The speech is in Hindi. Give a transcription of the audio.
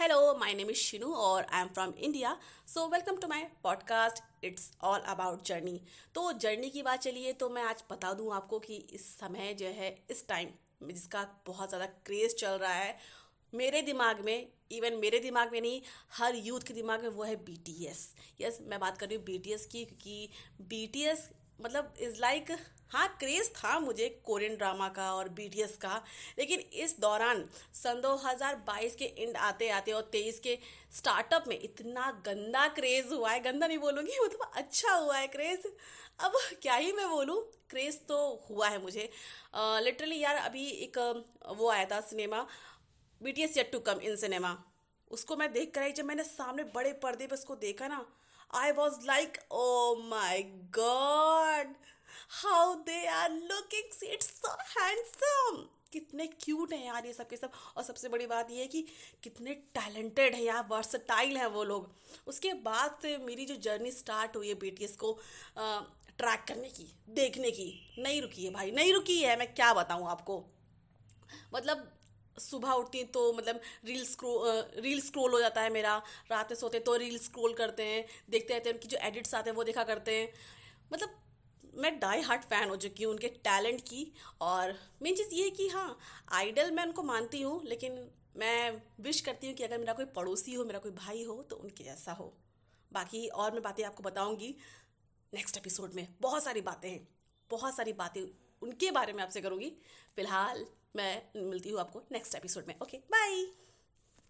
Hello, my name is Shinu और I am from India so welcome to my podcast it's all about journey तो जर्नी की बात चलिए तो मैं आज बता दूँ आपको कि इस समय जो है इस टाइम जिसका बहुत ज़्यादा क्रेज़ चल रहा है मेरे दिमाग में इवन मेरे दिमाग में नहीं हर यूथ के दिमाग में वो है बी टी एस यस मैं बात कर रही हूँ बी टी एस की क्योंकि बी टी एस मतलब इज़ लाइक हाँ क्रेज़ था मुझे कोरियन ड्रामा का और बीटीएस का, लेकिन इस दौरान सन 2022 के एंड आते आते और 23 के स्टार्टअप में इतना गंदा क्रेज़ हुआ है, गंदा नहीं बोलूँगी मतलब अच्छा हुआ है क्रेज़ अब क्या ही मैं बोलूँ क्रेज़ तो हुआ है मुझे। लिटरली यार, अभी एक, वो आया था cinema B T S to come in cinema उसको मैं देख कर आई, जब मैंने सामने बड़े पर्दे पर उसको देखा ना I was like oh my god how they are looking it's so handsome कितने क्यूट हैं यार ये सब के सब। और सबसे बड़ी बात ये है कि कितने टैलेंटेड हैं यार वर्सटाइल हैं वो लोग। उसके बाद से मेरी जो जर्नी स्टार्ट हुई है बी को ट्रैक करने की, देखने की। नहीं रुकी है भाई, नहीं रुकी है, मैं क्या बताऊँ आपको। मतलब सुबह उठती तो मतलब रील स्क्रो रील स्क्रोल हो जाता है मेरा, रात में सोते तो रील स्क्रोल करते हैं, देखते रहते हैं, उनकी जो एडिट्स आते हैं वो देखा करते हैं। मतलब मैं डाई हार्ट फ़ैन हो चुकी हूँ उनके टैलेंट की और मेन चीज़ ये है कि हाँ आइडल मैं उनको मानती हूँ, लेकिन मैं विश करती हूँ कि अगर मेरा कोई पड़ोसी हो, मेरा कोई भाई हो तो उनके जैसा हो। बाकी और मैं बातें आपको बताऊँगी नेक्स्ट एपिसोड में। बहुत सारी बातें हैं, बहुत सारी बातें उनके बारे में आपसे करूँगी। फ़िलहाल मैं मिलती हूँ आपको नेक्स्ट एपिसोड में। Okay bye